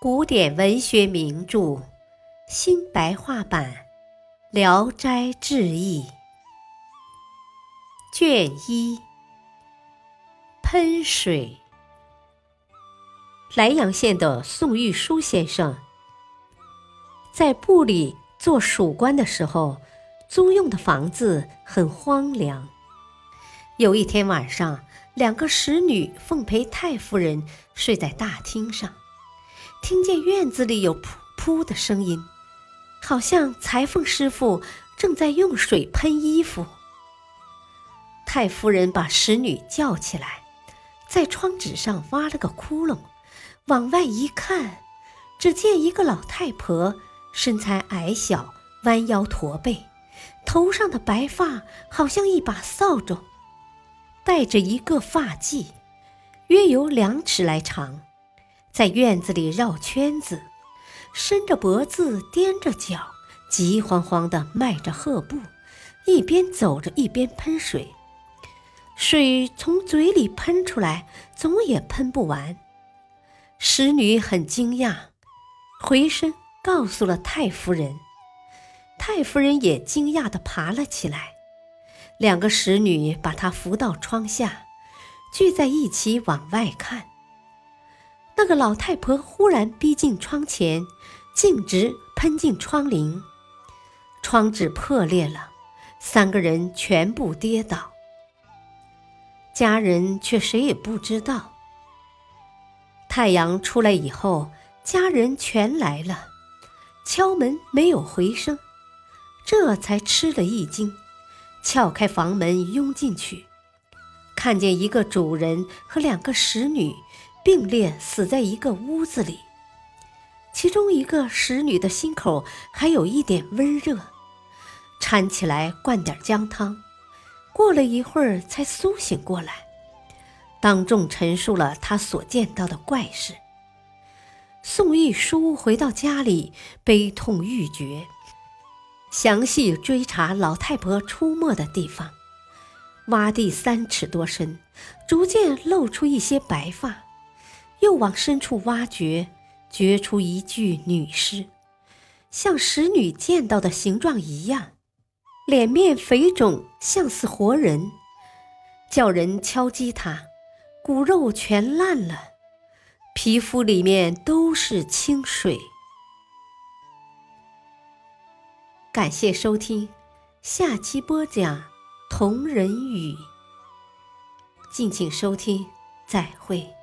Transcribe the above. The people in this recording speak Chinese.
古典文学名著新白话版《聊斋志异》卷一：喷水。莱阳县的宋玉书先生在部里做属官的时候，租用的房子很荒凉。有一天晚上，两个使女奉陪太夫人睡在大厅上，听见院子里有噗噗的声音，好像裁缝师傅正在用水喷衣服。太夫人把使女叫起来，在窗纸上挖了个窟窿，往外一看，只见一个老太婆，身材矮小，弯腰驼背，头上的白发好像一把扫帚。带着一个发髻，约有两尺来长，在院子里绕圈子，伸着脖子，踮着脚，急慌慌地迈着鹤步，一边走着一边喷水。水从嘴里喷出来，总也喷不完。使女很惊讶，回身告诉了太夫人。太夫人也惊讶地爬了起来。两个使女把她扶到窗下，聚在一起往外看。那个老太婆忽然逼近窗前，径直喷进窗棂，窗纸破裂了，三个人全部跌倒。家人却谁也不知道。太阳出来以后，家人全来了，敲门没有回声，这才吃了一惊。撬开房门，拥进去，看见一个主人和两个使女并列死在一个屋子里，其中一个使女的心口还有一点温热，搀起来灌点姜汤，过了一会儿才苏醒过来，当众陈述了他所见到的怪事。宋玉书回到家里，悲痛欲绝。详细追查老太婆出没的地方，挖地三尺多深，逐渐露出一些白发，又往深处挖掘，掘出一具女尸，像使女见到的形状一样，脸面肥肿，像似活人。叫人敲击她，骨肉全烂了，皮肤里面都是清水。感谢收听，下期播讲同人语。敬请收听，再会。